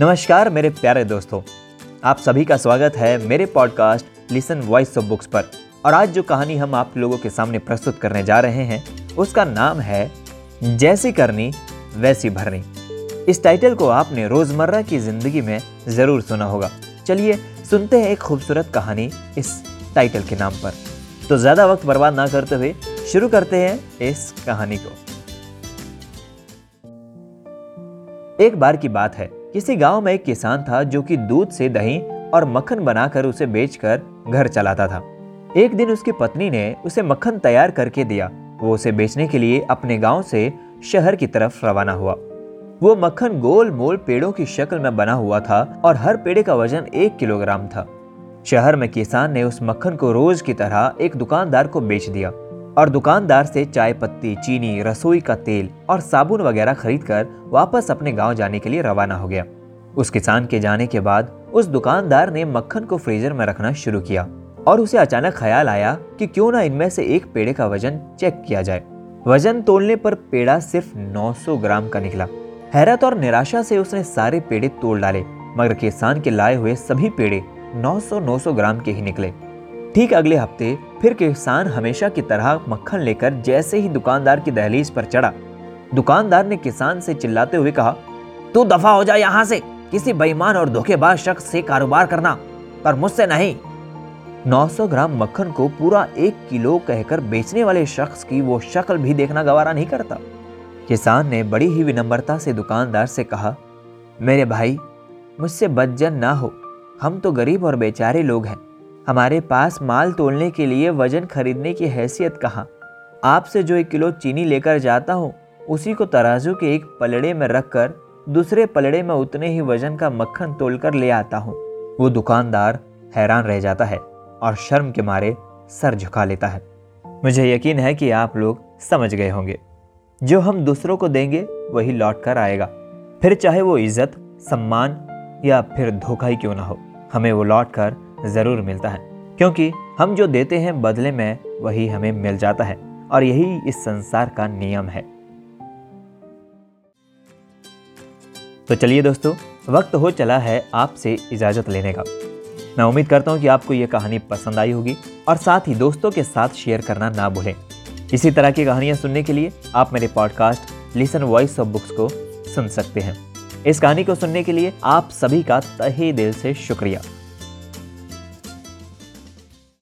नमस्कार, मेरे प्यारे दोस्तों। आप सभी का स्वागत है मेरे podcast listen voice of books पर। और आज जो कहानी हम आप लोगों के सामने प्रस्तुत करने जा रहे हैं, उसका नाम है जैसी करनी, वैसी भरनी। इस टाइटल को आपने रोज़मर्रा की ज़िंदगी में ज़रूर सुना होगा। चलिए सुनते हैं एक खूबसूरत कहानी इस टाइटल के नाम पर। तो ज़्यादा वक्त बर्बाद ना करते हुए शुरू करते हैं इस कहानी को। एक बार की बात है किसी गाँव में एक किसान था जो कि दूध से दही और मक्खन बनाकर उसे बेचकर घर चलाता था। एक दिन उसकी पत्नी ने उसे मक्खन तैयार करके दिया। वो उसे बेचने के लिए अपने गाँव से शहर की तरफ़ रवाना हुआ। वो मक्खन गोल मोल पेड़ों की शक्ल में बना हुआ था और हर पेड़े का वज़न एक किलोग्राम था। शहर में किसान ने उस मक्खन को रोज की तरह एक दुकानदार को बेच दिया। और दुकानदार से चाय पत्ती, चीनी, रसोई का तेल और साबुन वगैरह खरीद कर वापस अपने गाँव जाने के लिए रवाना हो गया। उस किसान के जाने के बाद उस दुकानदार ने मक्खन को फ्रीजर में रखना शुरू किया और उसे अचानक ख्याल आया कि क्यों ना इनमें से एक पेड़े का वज़न चेक किया जाए। वज़न तोलने पर पेड़ा सिर्फ़ 900 ग्राम का निकला। हैरत और निराशा से उसने सारे पेड़े तोड़ डाले, मगर किसान के लाए हुए सभी पेड़े 900-900 ग्राम के ही निकले। ठीक अगले हफ़्ते फिर किसान हमेशा की तरह मक्खन लेकर जैसे ही दुकानदार की दहलीज पर चढ़ा। दुकानदार ने किसान से चिल्लाते हुए कहा, तू दफ़ा हो जा यहाँ से। किसी बेईमान और धोखेबाज शख्स से कारोबार करना, पर मुझसे नहीं। 900 ग्राम मक्खन को पूरा एक किलो कहकर बेचने वाले शख्स की वो शक्ल भी देखना गवारा नहीं करता। किसान ने बड़ी ही विनम्रता से दुकानदार से कहा, मेरे भाई, मुझसे बदजन ना हो। हम तो गरीब और बेचारे लोग हैं। हमारे पास माल तोलने के लिए वज़न खरीदने की हैसियत कहाँ? आपसे जो एक किलो चीनी लेकर जाता हूँ, उसी को तराजू के एक पलड़े में रखकर, दूसरे पलड़े में उतने ही वज़न का मक्खन तोलकर ले आता हूँ। वो दुकानदार हैरान रह जाता है और शर्म के मारे सर झुका लेता है। मुझे यकीन है कि आप लोग समझ गए होंगे। जो हम दूसरों को देंगे, वही लौट कर आएगा। फिर चाहे वो इज़्ज़त, सम्मान या फिर धोखा ही क्यों ना हो, हमें वो लौट कर ज़रूर मिलता है, क्योंकि हम जो देते हैं बदले में वही हमें मिल जाता है, और यही इस संसार का नियम है। तो चलिए दोस्तों, वक्त हो चला है आपसे इजाज़त लेने का। मैं उम्मीद करता हूँ कि आपको यह कहानी पसंद आई होगी, और साथ ही दोस्तों के साथ शेयर करना ना भूलें। इसी तरह की कहानियाँ सुनने के लिए आप मेरे podcast listen voice of books को सुन सकते हैं। इस कहानी को सुनने के लिए आप सभी का तहे दिल से शुक्रिया।